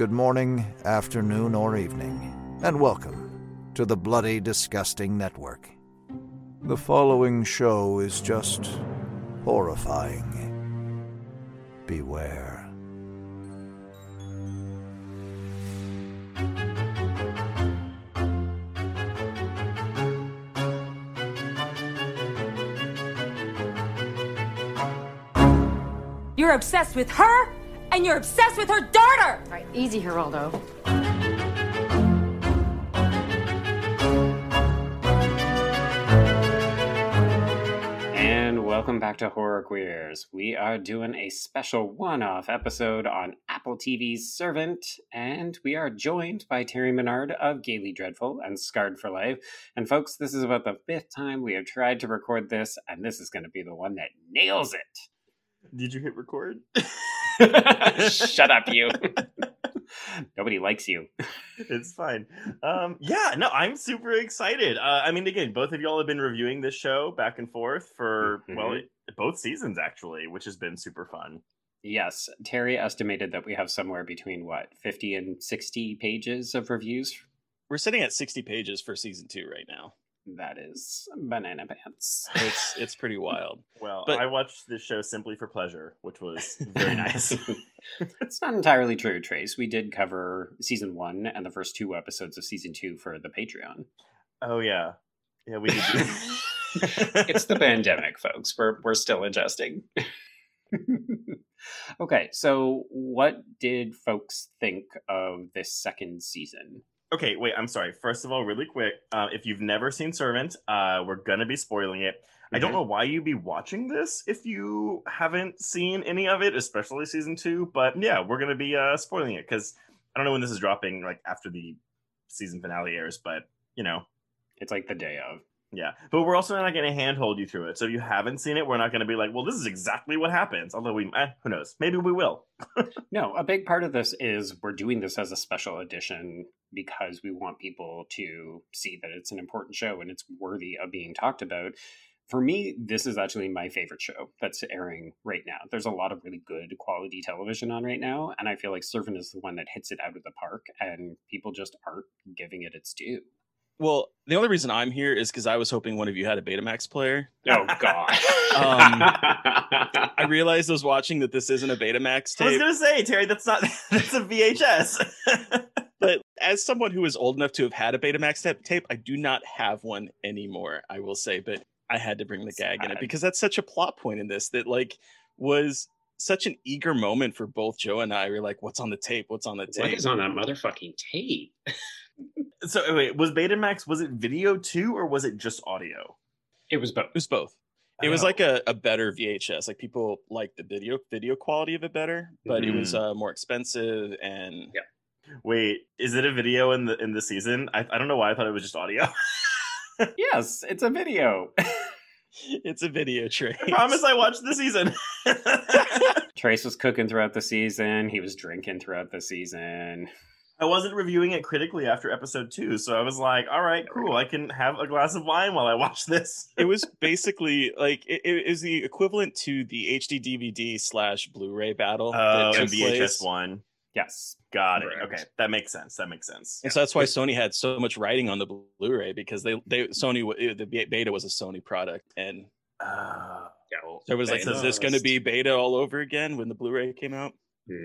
good morning, afternoon, or evening, and welcome to the Bloody Disgusting Network. The following show is just horrifying. Beware. You're obsessed with her, and you're obsessed with her daughter! All right, easy, Geraldo. And welcome back to Horror Queers. We are doing a special one off episode on Apple TV's Servant, and we are joined by Terry Mesnard of Gayly Dreadful and Scarred for Life. And folks, this is about the fifth time we have tried to record this, and this is going to be the one that nails it. Did you hit record? Shut up, you. Nobody likes you. it's fine. Um, yeah, no, I'm super excited. Uh, I mean, again, both of y'all have been reviewing this show back and forth for well, Mhm. it, both seasons actually, which has been super fun. Yes, Terry estimated that we have somewhere between what, 50 and 60 pages of reviews? We're sitting at 60 pages for season two right now. That is banana pants. It's it's pretty wild. Well, But- I watched this show simply for pleasure, which was very nice. it's not entirely true, Trace. We did cover season one and the first two episodes of season two for the Patreon. oh yeah, yeah, we did. Do- it's the pandemic, folks. We're we're still adjusting. okay, so what did folks think of this second season? Okay, wait, I'm sorry. First of all, really quick, uh, if you've never seen Servant, uh, we're gonna be spoiling it. I don't Mhm. know why you'd be watching this if you haven't seen any of it, especially season two. But yeah, we're gonna be uh, spoiling it because I don't know when this is dropping, like after the season finale airs. But you know, It's like the day of. yeah. But we're also not gonna handhold you through it. So if you haven't seen it, we're not gonna be like, well, this is exactly what happens. Although we, eh, who knows? Maybe we will. No, a big part of this is we're doing this as a special edition because we want people to see that it's an important show and it's worthy of being talked about. For me, this is actually my favorite show that's airing right now. There's a lot of really good quality television on right now, and I feel like Servant is the one that hits it out of the park, and people just aren't giving it its due. Well, the only reason I'm here is because I was hoping one of you had a Betamax player. Oh, God. Um, I realized I was watching that this isn't a Betamax tape. I was gonna say, Terry, that's not that's a VHS. but as someone who is old enough to have had a Betamax tape, tape, I do not have one anymore. I will say, but I had to bring the gag in it because that's such a plot point in this that like was such an eager moment for both Joe and I. We are like, "What's on the tape? What's on the tape?" What is on that motherfucking tape? So wait, was Betamax was it video too or was it just audio? It was both. It was both. It was Oh. like a, a better VHS. Like people liked the video video quality of it better, but it was uh, more expensive and Yeah. Wait, is it a video in the in the season? I, I don't know why I thought it was just audio. Yes, it's a video. it's a video tray. I promise I watched the season. Trace was cooking throughout the season. He was drinking throughout the season. I wasn't reviewing it critically after episode two, so I was like, "All right, cool. I can have a glass of wine while I watch this." it was basically like it, it is the equivalent to the HD DVD slash Blu-ray battle Oh, that and took VHS place. one. Yes. Got it. Okay, that makes sense. That makes sense. And so that's why Sony had so much writing on the Blu-ray because they they Sony the beta was a Sony product and Uh, there was like, is this going to be beta all over again when the Blu-ray came out?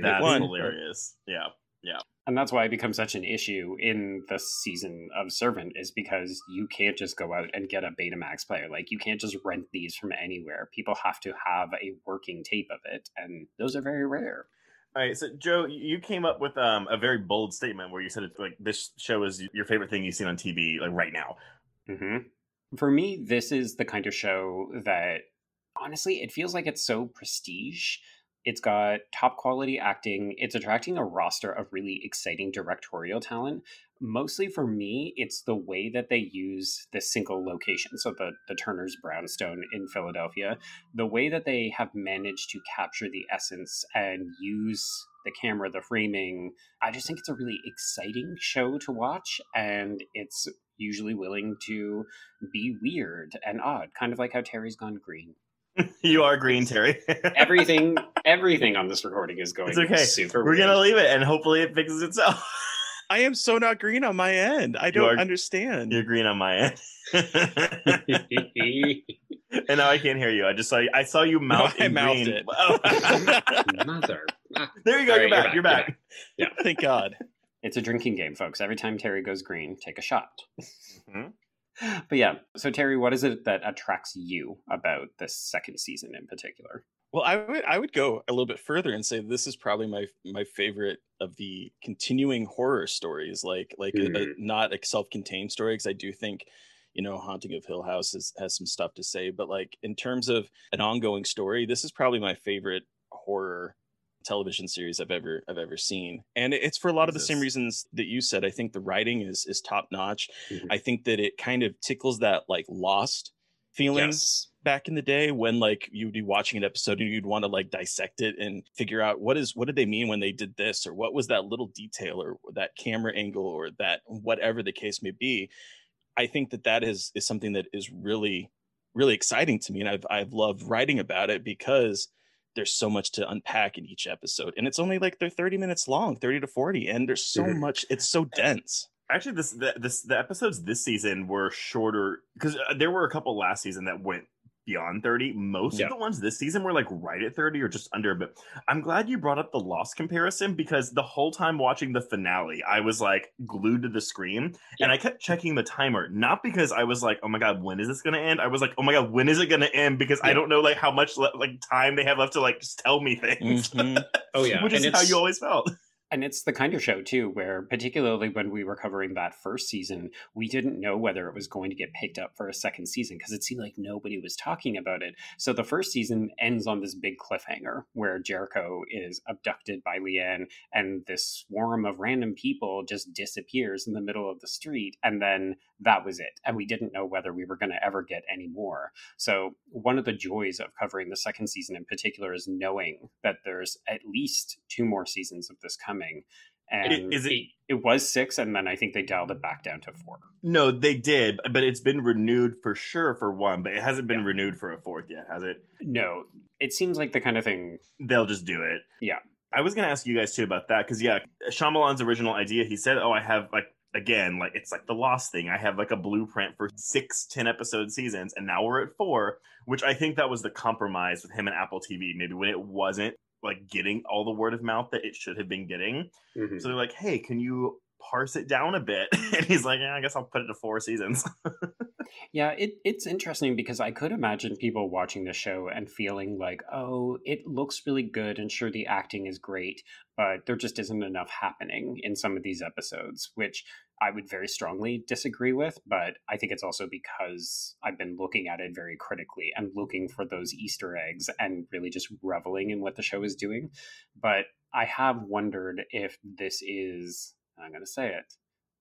that's won. hilarious. Yeah. Yeah. And that's why it becomes such an issue in the season of Servant is because you can't just go out and get a Betamax player. Like you can't just rent these from anywhere. People have to have a working tape of it, and those are very rare. All right, so Joe, you came up with um, a very bold statement where you said it's like this show is your favorite thing you've seen on TV, like right now. hmm For me, this is the kind of show that honestly, it feels like it's so prestige. It's got top quality acting. It's attracting a roster of really exciting directorial talent. Mostly for me, it's the way that they use the single location. So the, the Turner's Brownstone in Philadelphia, the way that they have managed to capture the essence and use the camera, the framing. I just think it's a really exciting show to watch, and it's usually willing to be weird and odd, kind of like how Terry's Gone Green. you are green, Terry. everything, everything on this recording is going It's okay. super. We're gonna leave it, and hopefully it fixes itself. I am so not green on my end. I You don't are- understand. You're green on my end. and now I can't hear you. I just saw you. I saw you mouth. I mouthed green. it. Oh. Mother. there you go. All you're, right, back. You're back. Yeah. Thank God. It's a drinking game, folks. Every time Terry goes green, take a shot. Mhm. But yeah, so Terry, what is it that attracts you about this second season in particular? Well, I would I would go a little bit further and say this is probably my my favorite of the continuing horror stories, like like a, a, Mhm. not a self-contained story. Because I do think, you know, Haunting of Hill House has has some stuff to say, but like in terms of an ongoing story, this is probably my favorite horror television series I've ever I've ever seen, and it's for a lot of the same reasons that you said. I think the writing is is top notch. Mhm. I think that it kind of tickles that like lost feeling Yes. Back in the day when like you'd be watching an episode and you'd want to like dissect it and figure out what is what did they mean when they did this or what was that little detail or that camera angle or that whatever the case may be i think that that is is something that is really really exciting to me and i've i've loved writing about it because there's so much to unpack in each episode and it's only like they're 30 minutes long 30 to 40 and there's so Mhm. much it's so dense Actually, this the, this the episodes this season were shorter because there were a couple last season that went beyond 30 most Yeah. of the ones this season were like right at 30 or just under but i'm glad you brought up the lost comparison because the whole time watching the finale i was like glued to the screen and i kept checking the timer not because i was like oh my god when is this going to end? I was like oh my god when is it going to end? because i don't know like how much le- like time they have left to like just tell me things. Mhm. Oh yeah, which and is how you always felt And it's the kind of show too where, particularly when we were covering that first season, we didn't know whether it was going to get picked up for a second season because it seemed like nobody was talking about it. So the first season ends on this big cliffhanger where Jericho is abducted by Leanne, and this swarm of random people just disappears in the middle of the street, and then that was it. And we didn't know whether we were going to ever get any more. So one of the joys of covering the second season in particular is knowing that there's at least two more seasons of this coming. And is it- it, it was six, and then I think they dialed it back down to four. No, they did, but it's been renewed for sure for one, but it hasn't been Yeah. renewed for a fourth yet, has it? No, it seems like the kind of thing. They'll just do it. Yeah. I was gonna ask you guys too about that because yeah, Shyamalan's original idea, he said, "Oh, I have like again, like it's like the Lost thing. I have like a blueprint for six, 10 episode seasons, and now we're at four, which I think that was the compromise with him and Apple TV. Maybe when it wasn't like getting all the word of mouth that it should have been getting. Mhm. So they're like, "Hey, can you parse it down a bit?" And he's like, "Yeah, I guess I'll put it to four seasons." Yeah, it, it's interesting because I could imagine people watching the show and feeling like, oh, it looks really good and sure the acting is great, but there just isn't enough happening in some of these episodes, which I would very strongly disagree with. But I think it's also because I've been looking at it very critically and looking for those Easter eggs and really just reveling in what the show is doing. But I have wondered if this is, I'm going to say it,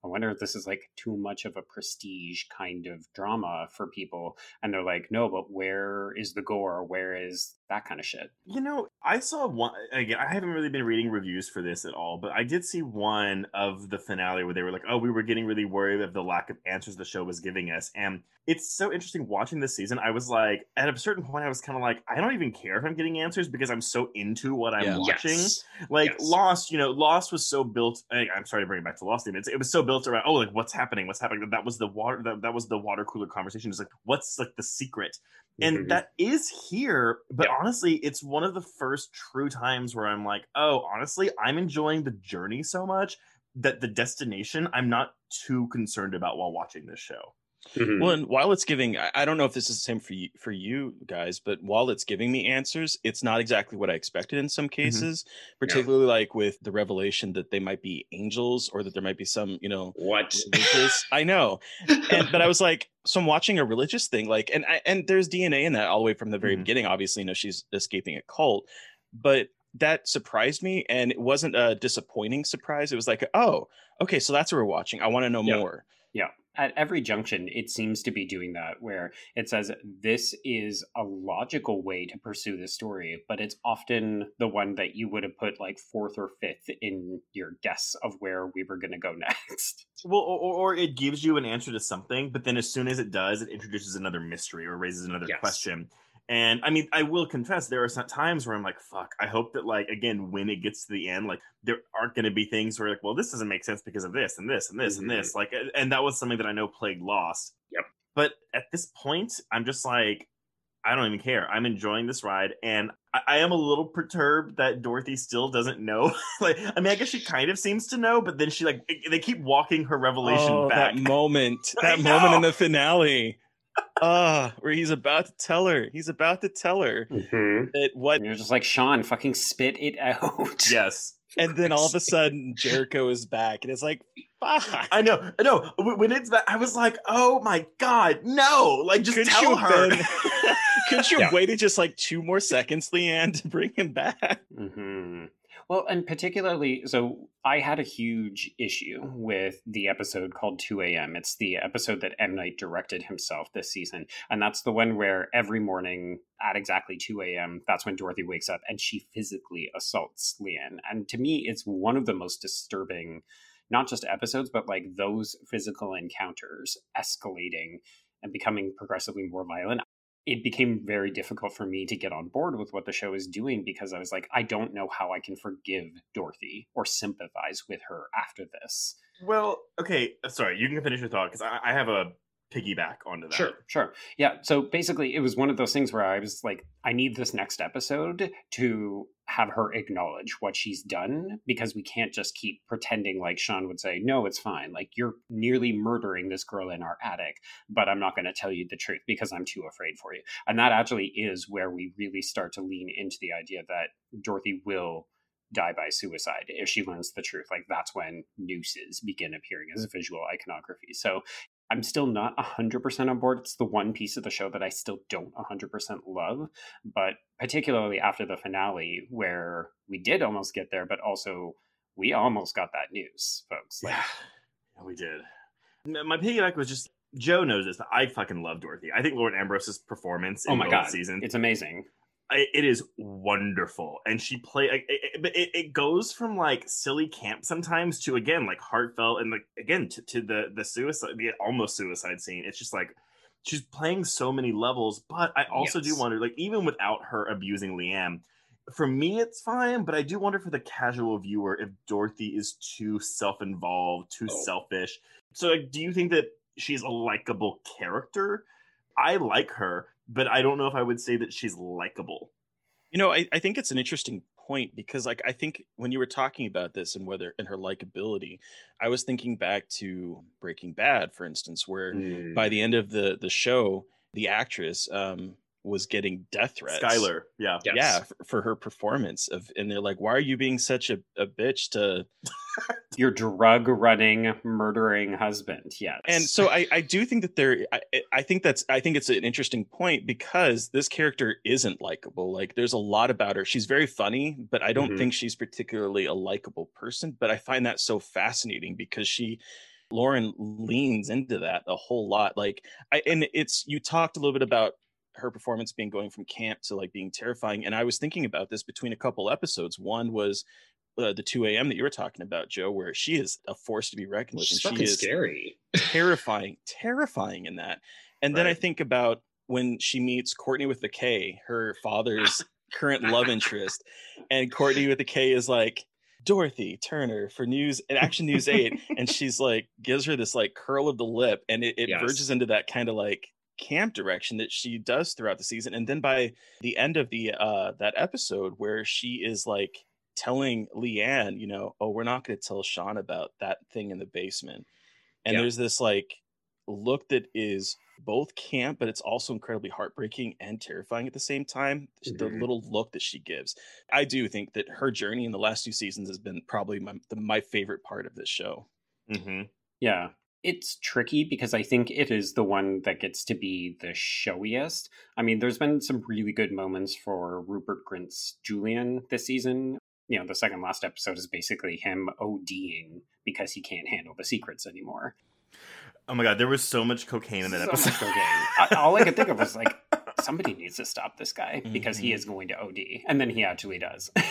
I wonder if this is like too much of a prestige kind of drama for people. And they're like, no, but where is the gore? Where is that kind of shit? You know, I saw one again. I haven't really been reading reviews for this at all, but I did see one of the finale where they were like, "Oh, we were getting really worried of the lack of answers the show was giving us." And it's so interesting watching this season. I was like, at a certain point, I was kind of like, I don't even care if I'm getting answers because I'm so into what I'm Yeah. watching. Yes. Like Yes. Lost, you know, Lost was so built. I- I'm sorry to bring it back to Lost. Even it's, it was so built around. Oh, like what's happening? What's happening? That was the water. That, that was the water cooler conversation. It's like what's like the secret? And Mhm. that is here but Yeah. honestly it's one of the first true times where i'm like oh honestly i'm enjoying the journey so much that the destination i'm not too concerned about while watching this show Mhm. Well, and while it's giving, I- don't know if this is the same for you, for you guys, but while it's giving me answers, it's not exactly what I expected in some cases. Particularly like with the revelation that they might be angels or that there might be some, you know, what? I know, and but I was like, so I'm watching a religious thing, like, and I, and there's DNA in that all the way from the very Mhm. beginning. Obviously, you know, she's escaping a cult, but that surprised me, and it wasn't a disappointing surprise. It was like, oh, okay, so that's what we're watching. I want to know Yeah. more. Yeah. At every junction, it seems to be doing that, where it says this is a logical way to pursue this story, but it's often the one that you would have put like fourth or fifth in your guess of where we were going to go next. well or, or it gives you an answer to something but then as soon as it does it introduces another mystery or raises another Yes. question And I mean, I will confess, there are some times where I'm like, fuck, I hope that, like, again, when it gets to the end, like, there aren't going to be things where, like, well, this doesn't make sense because of this and this and this mm-hmm. and this. Like, and that was something that I know plagued Lost. Yep. But at this point, I'm just like, I don't even care. I'm enjoying this ride, and I, I am a little perturbed that Dorothy still doesn't know. like, I mean, I guess she kind of seems to know, but then she like they keep walking her revelation oh, back. That moment, that moment in the finale, ah, where he's about to tell her, he's about to tell her mm-hmm. that what you're just like Sean, fucking spit it out. Yes. And then all of a sudden, Jericho is back, and it's like, fuck. I know, I know. When it's back, I was like, oh my god, no! Like, just Couldn't tell her. Been, couldn't you Yeah. waited just like two more seconds, Leanne, to bring him back? hmm Well, and particularly, so I had a huge issue with the episode called 2 a.m. It's the episode that M. Night directed himself this season. And that's the one where every morning at exactly 2 a.m., that's when Dorothy wakes up and she physically assaults Leanne. And to me, it's one of the most disturbing, not just episodes, but like those physical encounters escalating and becoming progressively more violent it became very difficult for me to get on board with what the show is doing because I was like, I don't know how I can forgive Dorothy or sympathize with her after this. Well, okay, sorry, you can finish your thought because I, I have a piggyback onto that. sure. Sure. Yeah. So basically, it was one of those things where I was like, I need this next episode to have her acknowledge what she's done because we can't just keep pretending like Sean would say, no, it's fine. Like, you're nearly murdering this girl in our attic, but I'm not going to tell you the truth because I'm too afraid for you. And that actually is where we really start to lean into the idea that Dorothy will die by suicide if she learns the truth. Like, that's when nooses begin appearing as visual iconography. So I'm still not 100% on board. It's the one piece of the show that I still don't 100% love, but particularly after the finale where we did almost get there, but also we almost got that news, folks. Like, Yeah, we did. My piggyback was just Joe knows this, I fucking love Dorothy. I think Lauren Ambrose's performance oh in oh my god, season it's amazing. It is wonderful. And she play it, it, it, goes from like silly camp sometimes to again like heartfelt and like again to, to the the suicide the almost suicide scene. It's just like she's playing so many levels but i also do wonder like even without her abusing leanne for me it's fine but i do wonder for the casual viewer if dorothy is too self-involved too Oh. selfish. So like do you think that she's a likable character? I like her but i don't know if i would say that she's likable. You know, I, I think it's an interesting point because, like, I think when you were talking about this and whether and her likability, I was thinking back to Breaking Bad, for instance, where by the end of the the show, the actress um, was getting death threats. Skylar, yeah. Yes. Yeah, for, for her performance of, and they're like, "Why are you being such a, a bitch to Your drug running, murdering husband. Yes. and so I, I do think that there I, I think that's i think it's an interesting point because this character isn't likable like there's a lot about her she's very funny but i don't Mhm. think she's particularly a likable person but i find that so fascinating because she lauren leans into that a whole lot like i and it's you talked a little bit about her performance being going from camp to like being terrifying and i was thinking about this between a couple episodes one was uh, the 2 a.m that you were talking about joe where she is a force to be reckoned with She's and fucking she is scary. terrifying, terrifying in that. And then I think about when she meets Courtney with the K, her father's current love interest, and Courtney with the K is like Dorothy Turner for News and Action News Eight, and she's like gives her this like curl of the lip, and it, it Yes. verges into that kind of like camp direction that she does throughout the season. And then by the end of the uh that episode where she is like telling Leanne, you know, oh, we're not going to tell Sean about that thing in the basement. And Yeah. there's this like look that is both camp, but it's also incredibly heartbreaking and terrifying at the same time. The Mhm. little look that she gives. I do think that her journey in the last two seasons has been probably my, the, my favorite part of this show. Mm-hmm. Yeah. It's tricky because I think it is the one that gets to be the showiest. I mean, there's been some really good moments for Rupert Grint's Julian this season. You know, the second last episode is basically him ODing because he can't handle the secrets anymore. Oh my god, there was so much cocaine in that So episode. much cocaine. I- All I could think of was like, somebody needs to stop this guy because he Mhm. is going to OD. And then he actually does.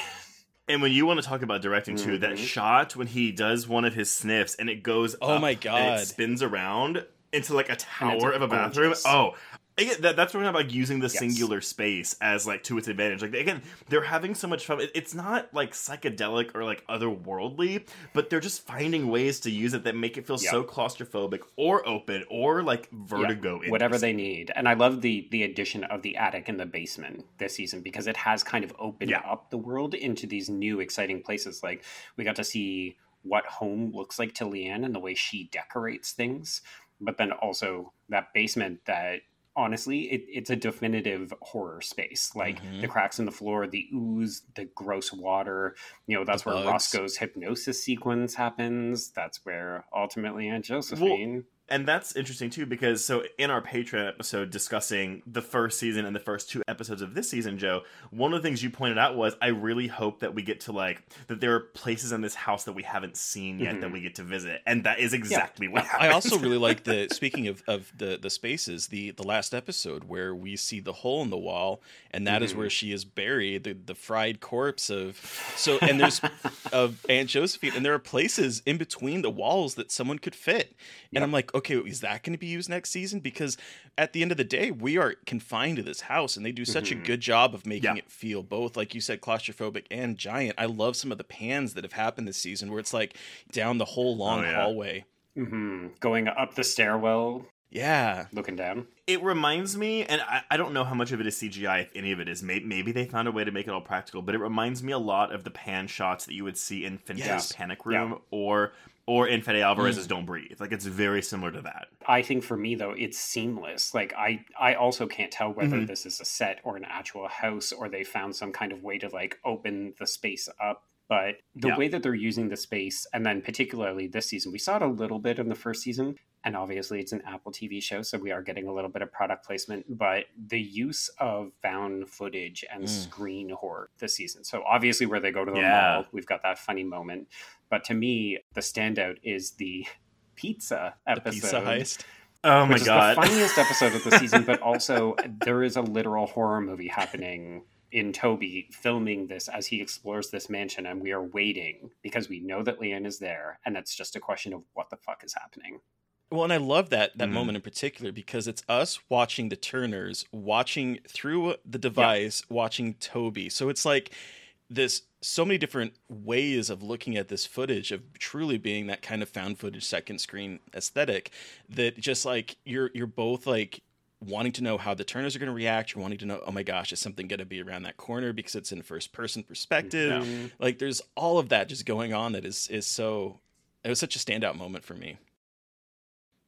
And when you want to talk about directing too, that Mhm. shot when he does one of his sniffs and it goes Oh up my and God. it spins around into like a tower of a bathroom. Oh, Again, that, that's what I'm about using the Yes. singular space as like to its advantage. Like again, they're having so much fun. It- It's not like psychedelic or like otherworldly, but they're just finding ways to use it that make it feel Yeah. so claustrophobic or open or like vertigo. Yeah, whatever they need. And I love the the addition of the attic and the basement this season because it has kind of opened Yeah. up the world into these new exciting places. Like we got to see what home looks like to Leanne and the way she decorates things, but then also that basement that honestly it, it's a definitive horror space like Mhm. the cracks in the floor the ooze the gross water you know that's The where bugs. roscoe's hypnosis sequence happens that's where ultimately aunt josephine And that's interesting too because so in our Patreon episode discussing the first season and the first two episodes of this season, Joe, one of the things you pointed out was I really hope that we get to like that there are places in this house that we haven't seen yet that Mhm. we get to visit, and that is exactly what happens. I also really like the speaking of, of the the spaces, the the last episode where we see the hole in the wall, and that is Mhm. where she is buried, the, the fried corpse of so and there's of Aunt Josephine, and there are places in between the walls that someone could fit. And Yep. I'm like, okay, is that going to be used next season? Because at the end of the day, we are confined to this house, and they do such Mhm. a good job of making Yeah. it feel both, like you said, claustrophobic and giant. I love some of the pans that have happened this season where it's like down the whole long Oh, yeah. hallway. hmm going up the stairwell Yeah. looking down It reminds me, and I, I don't know how much of it is CGI, if any of it is. Maybe, maybe they found a way to make it all practical, but it reminds me a lot of the pan shots that you would see in Fincher's Yes. Panic Room or or in Fede Mm. Alvarez's Don't Breathe. Like it's very similar to that. I think for me though, it's seamless. Like I, I also can't tell whether Mhm. this is a set or an actual house, or they found some kind of way to like open the space up. But the Yeah. way that they're using the space, and then particularly this season, we saw it a little bit in the first season, and obviously it's an Apple TV show, so we are getting a little bit of product placement. But the use of found footage and Mm. screen horror this season. So obviously, where they go to the Yeah. mall, we've got that funny moment. But to me, the standout is the pizza The episode. pizza heist. Oh my which is god! the funniest episode of the season, but also there is a literal horror movie happening in Toby filming this as he explores this mansion, and we are waiting because we know that Leanne is there, and it's just a question of what the fuck is happening. Well, and I love that that Mhm. moment in particular because it's us watching the Turners, watching through the device, watching Toby. So it's like this so many different ways of looking at this footage of truly being that kind of found footage second screen aesthetic that just like you're you're both like wanting to know how the Turners are going to react. You're wanting to know, oh my gosh, is something going to be around that corner because it's in first person perspective. Mhm. Like there's all of that just going on that is is so. It was such a standout moment for me.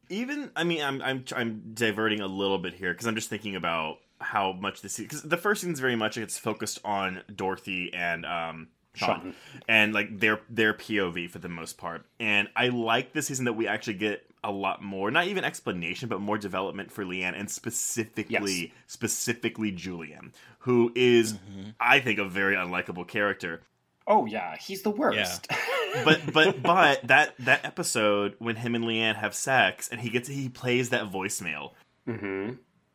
even I mean I'm I'm I'm diverting a little bit here because I'm just thinking about how much this because the first season's very much it's focused on Dorothy and um Sean, Sean. and like their their POV for the most part. And I like this season that we actually get a lot more, not even explanation, but more development for Leanne and specifically Yes. specifically Julian, who is Mhm. I think a very unlikable character. Oh yeah, he's the worst. But but but that that episode when him and Leanne have sex and he gets he plays that voicemail hmm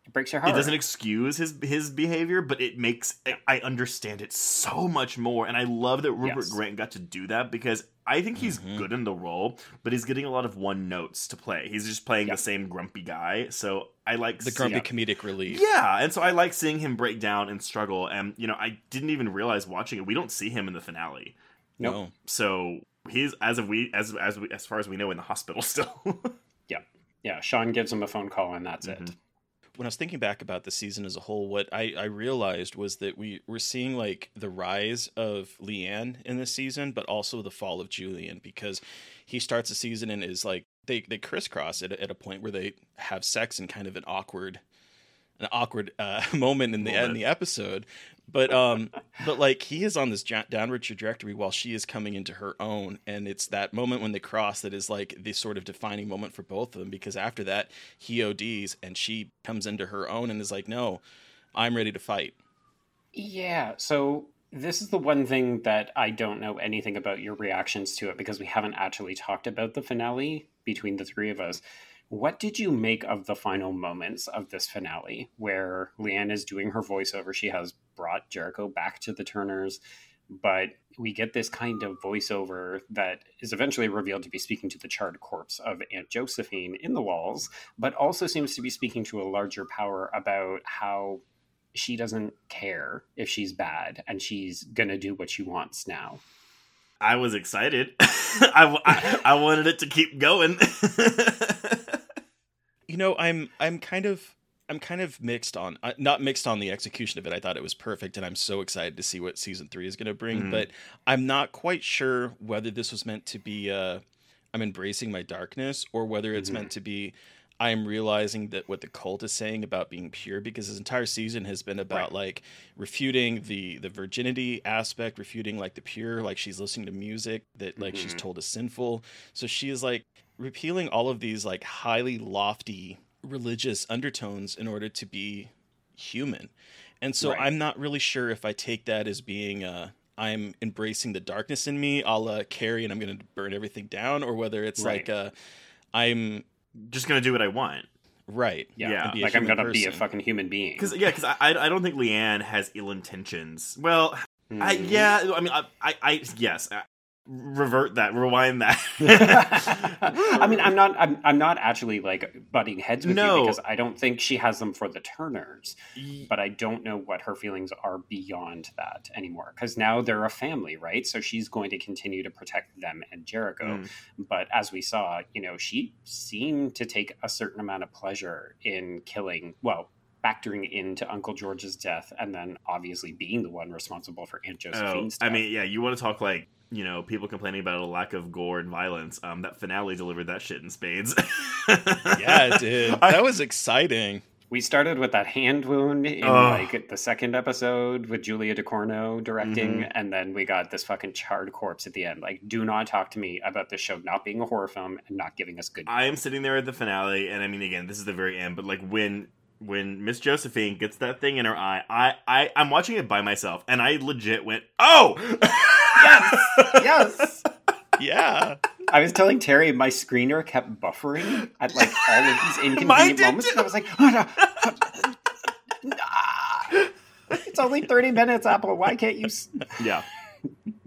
it breaks your heart. it doesn't excuse his his behavior, but it makes I understand it so much more, and I love that Rupert Yes. Grint got to do that because I think he's Mhm. good in the role, but he's getting a lot of one notes to play. He's just playing Yeah. the same grumpy guy, so I like The seeing- grumpy comedic relief. Yeah, and so I like seeing him break down and struggle, and you know I didn't even realize watching it. We don't see him in the finale, Nope. No. so he's as of we as as we, as far as we know in the hospital still. yeah, yeah. Sean gives him a phone call, and that's it. When I was thinking back about the season as a whole, what I, I realized was that we we're seeing like the rise of Leanne in this season, but also the fall of Julian because he starts the season and is like they they crisscross at at a point where they have sex in kind of an awkward an awkward uh, moment in the in Moment. the episode. But um, but like he is on this downward trajectory while she is coming into her own, and it's that moment when they cross that is like the sort of defining moment for both of them. Because after that, he ODs and she comes into her own and is like, "No, I'm ready to fight." Yeah, so this is the one thing that I don't know anything about your reactions to it because we haven't actually talked about the finale between the three of us. What did you make of the final moments of this finale where Leanne is doing her voiceover? She has brought Jericho back to the Turners. but we get this kind of voiceover that is eventually revealed to be speaking to the charred corpse of Aunt Josephine in the walls, but also seems to be speaking to a larger power about how she doesn't care if she's bad and she's gonna do what she wants now. I was excited. I, I, I wanted it to keep going. you know, I'm I'm kind of I'm kind of mixed on uh, not mixed on the execution of it. I thought it was perfect, and I'm so excited to see what season three is going to bring. Mhm. But I'm not quite sure whether this was meant to be uh, I'm embracing my darkness, or whether it's Mhm. meant to be I'm realizing that what the cult is saying about being pure, because this entire season has been about Right. like refuting the the virginity aspect, refuting like the pure, like she's listening to music that like she's Mhm. told is sinful. So she is like repealing all of these like highly lofty religious undertones in order to be human. And so Right. I'm not really sure if I take that as being uh I'm embracing the darkness in me, a la Carrie, and I'm going to burn everything down, or whether it's Right. like uh, I'm Just gonna do what I want. right. Yeah, Yeah. and be a like I'm gonna be a fucking human being. Because yeah, because I I don't think Leanne has ill intentions. Well, I Mm. yeah, I mean I I, I yes. I, revert that, rewind that. I mean, I'm not. I'm, I'm not actually like butting heads with No. you because I don't think she has them for the Turners. But I don't know what her feelings are beyond that anymore. Because now they're a family, right? So she's going to continue to protect them and Jericho. Mm. But as we saw, you know, she seemed to take a certain amount of pleasure in killing. Well. Factoring into Uncle George's death, and then obviously being the one responsible for Aunt Oh, Josephine's I mean, yeah, you want to talk like you know people complaining about a lack of gore and violence. Um, that finale delivered that shit in spades. Yeah, it did. I- That was exciting. We started with that hand wound in Ugh. like the second episode with Julia Ducournau directing, Mhm. and then we got this fucking charred corpse at the end. Like, do not talk to me about this show not being a horror film and not giving us good. I am sitting there at the finale, and I mean, again, this is the very end, but like when when Miss Josephine gets that thing in her eye, I I I'm watching it by myself, and I legit went, "Oh, Yes! yes. Yeah. I was telling Terry my screener kept buffering at like all of these inconvenient moments, too. and I was like, oh, no. Nah. It's only 30 minutes, Apple. Why can't you? yeah."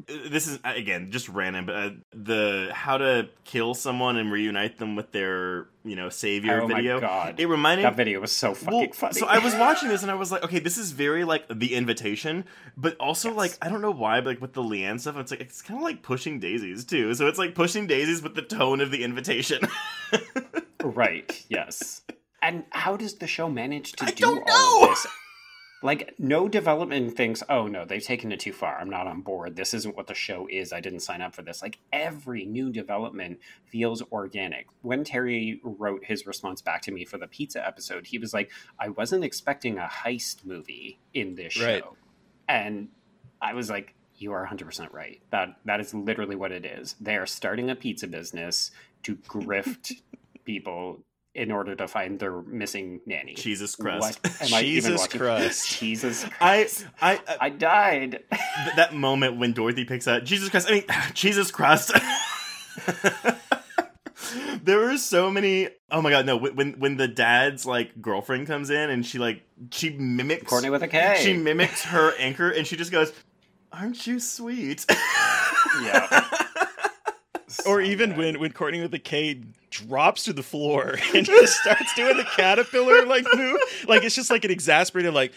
This is again just random, but uh, the how to kill someone and reunite them with their you know savior Oh video. my god. It reminded That video was so fucking Well, funny. So I was watching this and I was like, okay, this is very like the invitation, but also Yes. like I don't know why, but like with the Leanne stuff, it's like it's kind of like pushing daisies too. So it's like pushing daisies with the tone of the invitation. Right. Yes. And how does the show manage to I do don't all know! of this? Like, no development thinks, oh no, they've taken it too far. I'm not on board. This isn't what the show is. I didn't sign up for this. Like, every new development feels organic. When Terry wrote his response back to me for the pizza episode, he was like, I wasn't expecting a heist movie in this show. Right. And I was like, you are 100% right. That That is literally what it is. They are starting a pizza business to grift people in order to find their missing nanny. Jesus Christ! What am I even Jesus? Christ. Jesus I Christ. I, I I died. th- that moment when Dorothy picks up Jesus Christ. I mean, Jesus Christ. there were so many. Oh my god, no! When when the dad's like girlfriend comes in and she like she mimics Courtney with a K. she mimics her anchor and she just goes, "Aren't you sweet?" Yeah. Or even bad. when when Courtney with the K drops to the floor and just starts doing the caterpillar like move, like it's just like an exasperated like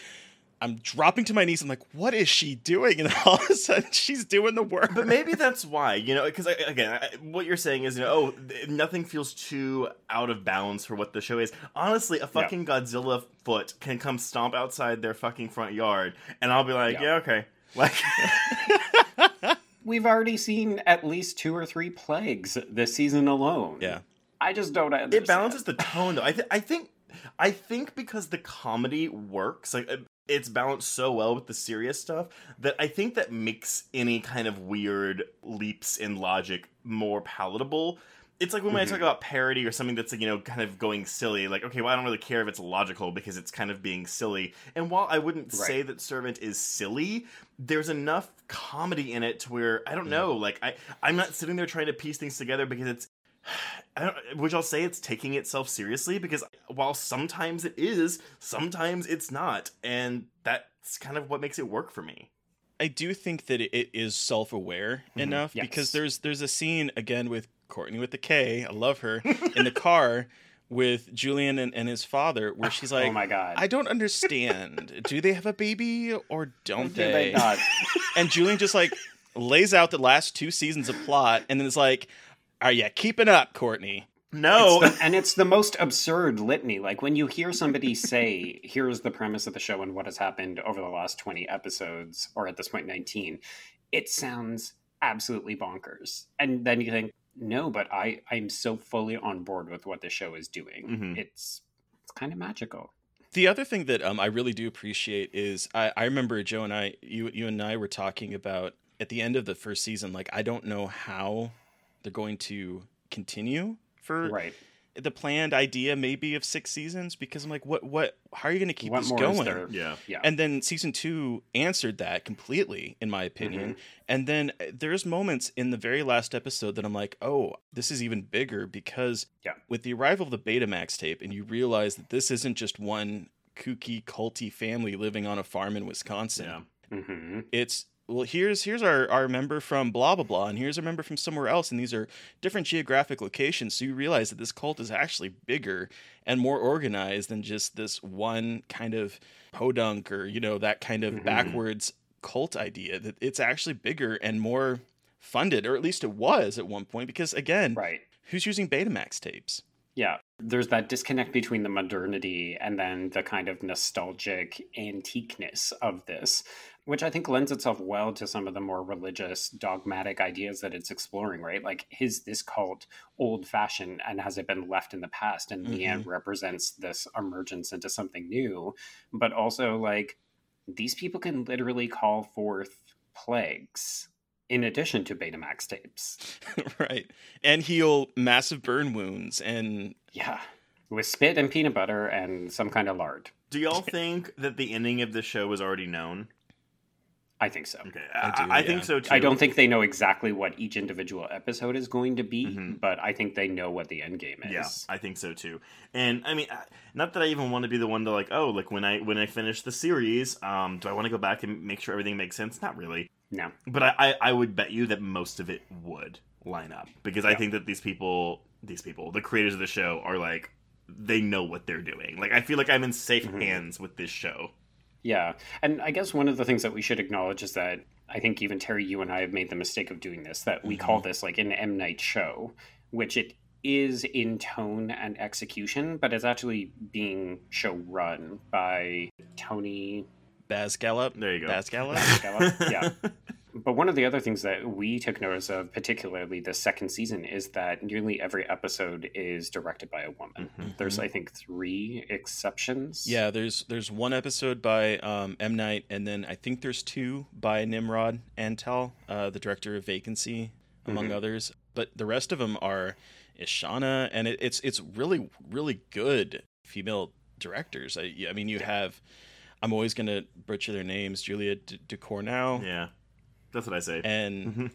I'm dropping to my knees. I'm like, what is she doing? And all of a sudden, she's doing the work. but maybe that's why you know because again I, what you're saying is you know oh th- nothing feels too out of bounds for what the show is honestly a fucking godzilla foot can come stomp outside their fucking front yard and i'll be like yeah, Yeah. okay like We've already seen at least two or three plagues this season alone. Yeah. I just don't understand. it balances the tone though i, th- I think i think because the comedy works like it's balanced so well with the serious stuff that i think that makes any kind of weird leaps in logic more palatable it's like when I Mhm. talk about parody or something that's like, you know kind of going silly like okay well i don't really care if it's logical because it's kind of being silly and while i wouldn't Right. say that servant is silly there's enough comedy in it to where i don't know like i i'm not sitting there trying to piece things together because it's I don't, which I'll say it's taking itself seriously because while sometimes it is, sometimes it's not, and that's kind of what makes it work for me. I do think that it, is self aware mm-hmm. enough Yes. because there's there's a scene again with Courtney with the K. I love her in the car with Julian and, and his father, where she's oh like, oh my god. I don't understand. do they have a baby or don't Do they they? And Julian just like lays out the last two seasons of plot and then is like, Are you keeping up, Courtney? No, It's the- and it's the most absurd litany. Like when you hear somebody say, "Here's the premise of the show and what has happened over the last twenty episodes, or at this point nineteen," it sounds absolutely bonkers. And then you think, "No, but I I'm so fully on board with what the show is doing. Mhm. It's it's kind of magical." The other thing that um, I really do appreciate is I, I remember Joe and I, you, you and I were talking about at the end of the first season, like, I don't know how they're going to continue for Right. the planned idea maybe of six seasons because I'm like, what, what, how are you going to keep what this more going? is there? yeah, Yeah. And then season two answered that completely, in my opinion. Mm-hmm. And then uh, there's moments in the very last episode that I'm like, oh, this is even bigger because Yeah. with the arrival of the Betamax tape, and you realize that this isn't just one kooky, culty family living on a farm in Wisconsin. yeah. hmm It's well, here's here's our, our member from blah blah blah, and here's a member from somewhere else, and these are different geographic locations. So you realize that this cult is actually bigger and more organized than just this one kind of podunk or you know that kind of Mhm. backwards cult idea. That it's actually bigger and more funded, or at least it was at one point. Because again, Right. who's using Betamax tapes? Yeah, there's that disconnect between the modernity and then the kind of nostalgic antiqueness of this, which I think lends itself well to some of the more religious, dogmatic ideas that it's exploring, right? Like, is this cult old fashioned and has it been left in the past? And Leanne mm-hmm. represents this emergence into something new, but also, like, these people can literally call forth plagues in addition to Betamax tapes. right, and heal massive burn wounds and Yeah. With spit and peanut butter and some kind of lard. Do y'all think that the ending of the show was already known? I think so. Okay, I I, do, I yeah. think so too. I don't think they know exactly what each individual episode is going to be, Mhm. but I think they know what the end game is. Yeah, I think so too. And I mean, not that I even want to be the one to like, oh, like when I when I finish the series, um, do I want to go back and make sure everything makes sense? Not really. No. But I, I, I would bet you that most of it would line up because I think that these people, these people, the creators of the show, are like they know what they're doing. Like I feel like I'm in safe Mhm. hands with this show. Yeah. And I guess one of the things that we should acknowledge is that I think even Terry, you and I have made the mistake of doing this, that we Mm-hmm. call this like an M. Night show, which it is in tone and execution, but it's actually being show run by Tony Basgallop. There you go. Basgallop. Gallup, yeah. But one of the other things that we took notice of, particularly the second season, is that nearly every episode is directed by a woman. Mhm. There's, I think, three exceptions. Yeah, there's there's one episode by um, M Night, and then I think there's two by Nimród Antal, uh, the director of Vacancy, among Mhm. others. But the rest of them are Ishana, and it, it's it's really really good female directors. I, I mean, you have I'm always gonna butcher their names: Julia D- Ducournau yeah, that's what I say. and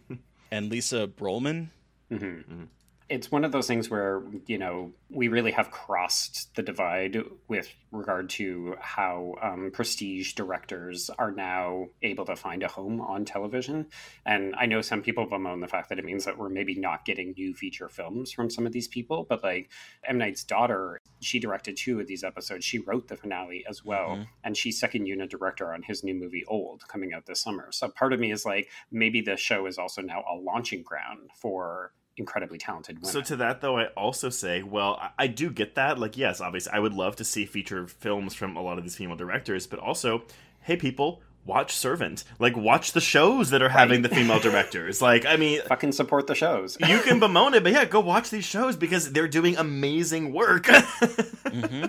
and Lisa Brühlmann. hmm Mhm. It's one of those things where, you know, we really have crossed the divide with regard to how um, prestige directors are now able to find a home on television. And I know some people bemoan the fact that it means that we're maybe not getting new feature films from some of these people, but like M. Night's daughter, she directed two of these episodes. She wrote the finale as well. Mhm. And she's second unit director on his new movie Old coming out this summer. So part of me is like, maybe the show is also now a launching ground for incredibly talented women. So to that though, I also say, well, I, I do get that. Like, yes, obviously, I would love to see feature films from a lot of these female directors, but also, hey, people, watch Servant. Like, watch the shows that are having the female directors. Like, I mean. fucking support the shows. You can bemoan it, but yeah, go watch these shows because they're doing amazing work. hmm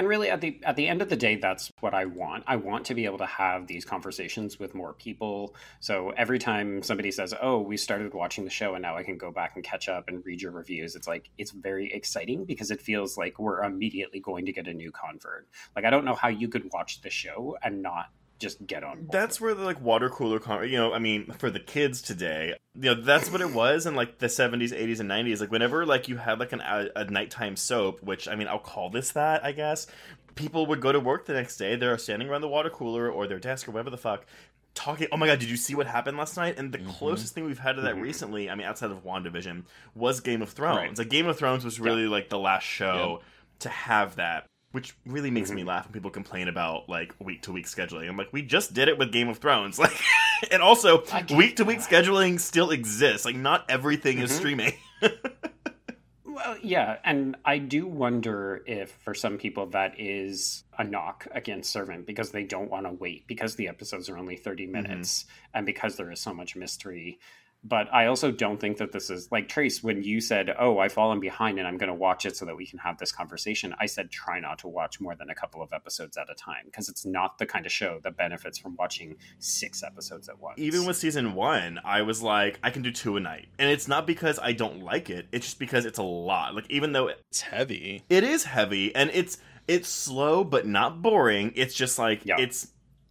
and really at the at the end of the day that's what I want. I want to be able to have these conversations with more people. So every time somebody says, "Oh, we started watching the show and now I can go back and catch up and read your reviews." It's like it's very exciting because it feels like we're immediately going to get a new convert. Like I don't know how you could watch the show and not just get on board. that's where the like water cooler con you know i mean for the kids today you know that's what it was in like the 70s 80s and 90s like whenever like you had like an, a, a nighttime soap which i mean i'll call this that i guess people would go to work the next day they're standing around the water cooler or their desk or whatever the fuck talking. Oh my god, did you see what happened last night? And the Mhm. closest thing we've had to that Mhm. recently, I mean, outside of WandaVision, was Game of Thrones. Right. Like Game of Thrones was really like the last show to have that. Which really makes me Mhm. laugh when people complain about like week to week scheduling. I'm like, we just did it with Game of Thrones, like, and also week to week scheduling still exists. Like, not everything is Mhm. streaming. Well, yeah, and I do wonder if for some people that is a knock against Servant because they don't want to wait because the episodes are only 30 minutes and because there is so much mystery. But I also don't think that this is like Trace when you said, "Oh, I've fallen behind and I'm going to watch it so that we can have this conversation." I said try not to watch more than a couple of episodes at a time because it's not the kind of show that benefits from watching 6 episodes at once. Even with season one, I was like, I can do two a night, and it's not because I don't like it. It's just because it's a lot. Like, even though It's heavy. it is heavy and it's it's slow but not boring it's just like Yeah. it's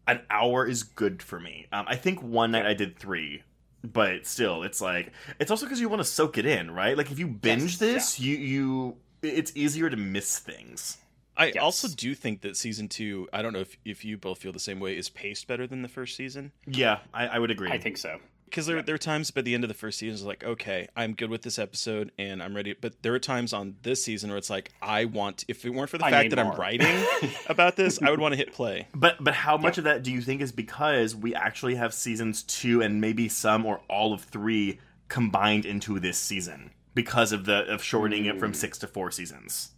an hour is good for me um, i think one night i did three but still it's like it's also because you want to soak it in right like if you binge Yes, this you you it's easier to miss things I Yes. also do think that season two, I don't know if, if you both feel the same way, is paced better than the first season. yeah i, I would agree I think so. Because there, Yeah. there are times by the end of the first season, it's like, okay, I'm good with this episode and I'm ready. But there are times on this season where it's like, I want, if it weren't for the I fact that more. I'm writing about this, I would want to hit play. but but how much of that do you think is because we actually have seasons two and maybe some or all of three combined into this season because of the of shortening it from Mm. six to four seasons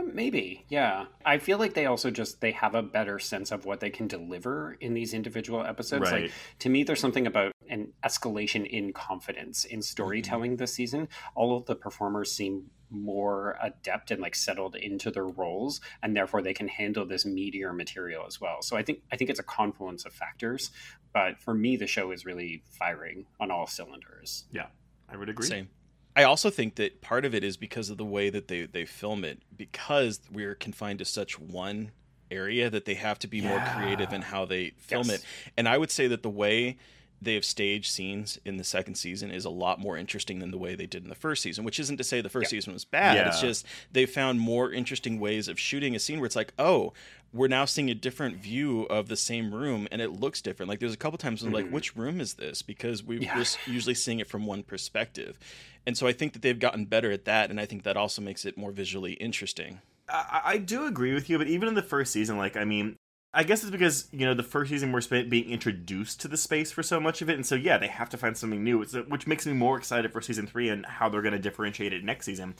Uh, maybe, yeah. I feel like they also just they have a better sense of what they can deliver in these individual episodes. Right. Like to me, there's something about an escalation in confidence in storytelling this season. All of the performers seem more adept and like settled into their roles, and therefore they can handle this meatier material as well. So I think I think it's a confluence of factors. But for me, the show is really firing on all cylinders. Yeah i would agree Same. I also think that part of it is because of the way that they, they film it, because we're confined to such one area that they have to be more creative in how they film Yes. it. And I would say that the way they have staged scenes in the second season is a lot more interesting than the way they did in the first season, which isn't to say the first Yeah. season was bad. It's just they found more interesting ways of shooting a scene where it's like, oh, we're now seeing a different view of the same room and it looks different. Like there's a couple times when I'm Mhm. like, which room is this? Because we, Yeah. we're usually seeing it from one perspective. And so I think that they've gotten better at that, and I think that also makes it more visually interesting. I, I do agree with you, but even in the first season, like I mean, I guess it's because you know the first season we're spent being introduced to the space for so much of it, and so yeah, they have to find something new, which makes me more excited for season three and how they're going to differentiate it next season.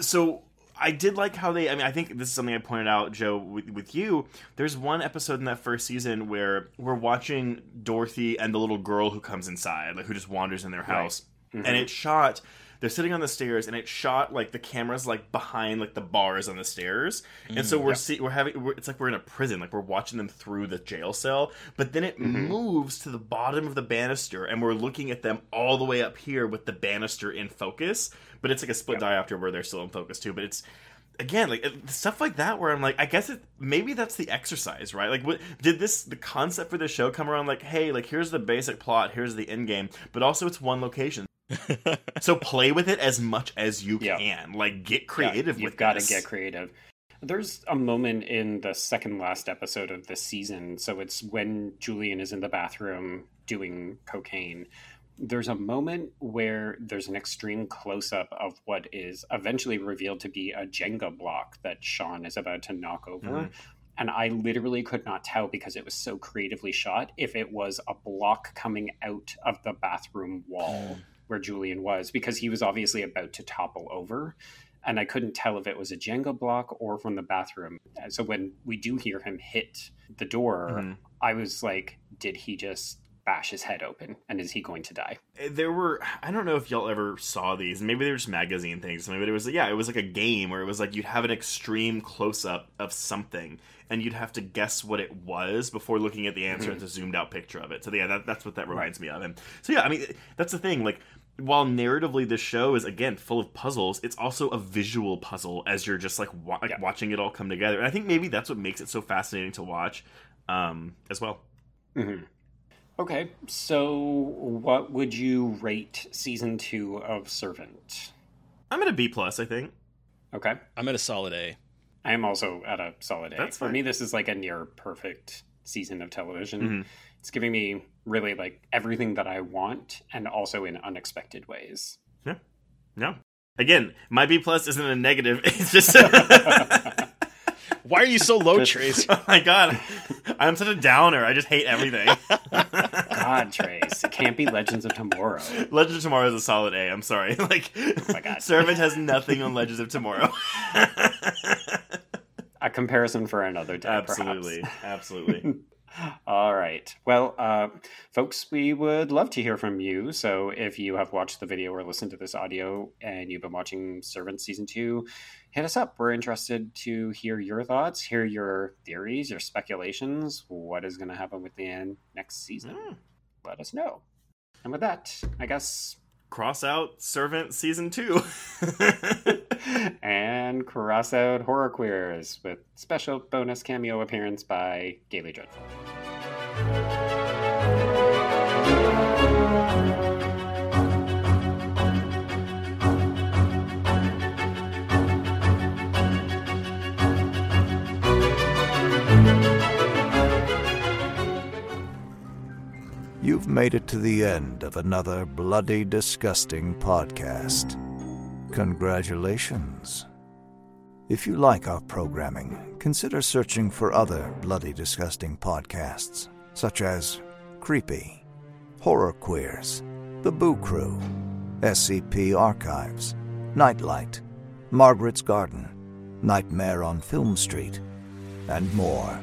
So I did like how they. I mean, I think this is something I pointed out, Joe, with, with you. There's one episode in that first season where we're watching Dorothy and the little girl who comes inside, like who just wanders in their house, Mhm. and it's shot. They're sitting on the stairs, and it shot like the cameras like behind like the bars on the stairs, and so we're see we're having we're, it's like we're in a prison, like we're watching them through the jail cell. But then it Mhm. moves to the bottom of the banister, and we're looking at them all the way up here with the banister in focus. But it's like a split diopter where they're still in focus too. But it's again like it- stuff like that where I'm like, I guess it maybe that's the exercise, right? Like, what did this the concept for the show come around? Like, hey, like here's the basic plot, here's the end game, but also it's one location. So play with it as much as you Yeah. can. Like, get Yeah, creative you've got to get creative. There's a moment in the second last episode of this season. So it's when Julian is in the bathroom doing cocaine. There's a moment where there's an extreme close up of what is eventually revealed to be a Jenga block that Sean is about to knock over. Mhm. And I literally could not tell because it was so creatively shot if it was a block coming out of the bathroom wall where Julian was because he was obviously about to topple over. And I couldn't tell if it was a Jenga block or from the bathroom. So when we do hear him hit the door, Mhm. I was like, did he just bash his head open? And is he going to die? there were I don't know if y'all ever saw these. Maybe they were just magazine things. Maybe it was yeah, it was like a game where it was like you'd have an extreme close up of something and you'd have to guess what it was before looking at the answer. Mhm. It's a zoomed out picture of it. So yeah, that, that's what that reminds me of. And so yeah, I mean that's the thing. Like while narratively the show is again full of puzzles, it's also a visual puzzle as you're just like, wa- like Yeah. watching it all come together. And I think maybe that's what makes it so fascinating to watch um, as well. Mm-hmm. Okay, so what would you rate season two of Servant? I'm at a B plus. I think. Okay. I'm at a solid A. I am also at a solid A. That's For fine. me, this is like a near perfect season of television. Mhm. It's giving me really like everything that I want and also in unexpected ways. Yeah. No. Again, my B plus isn't a negative. It's just Why are you so low, Trace? oh my god, I'm such a downer. I just hate everything. God, Trace, it can't be Legends of Tomorrow. Legends of Tomorrow is a solid A. I'm sorry. Like, oh my god, Servant has nothing on Legends of Tomorrow. a comparison for another day. Absolutely, perhaps. absolutely. All right. Well, uh, folks, we would love to hear from you. So if you have watched the video or listened to this audio and you've been watching Servant Season 2, hit us up. We're interested to hear your thoughts, hear your theories, your speculations. What is going to happen with the end next season? Mm. Let us know. And with that, I guess. Cross out Servant Season 2. and cross out Horror Queers with special bonus cameo appearance by Gayly Dreadful. You've made it to the end of another bloody, disgusting podcast. Congratulations. If you like our programming, consider searching for other bloody, disgusting podcasts, such as Creepy, Horror Queers, The Boo Crew, SCP Archives, Nightlight, Margaret's Garden, Nightmare on Film Street, and more.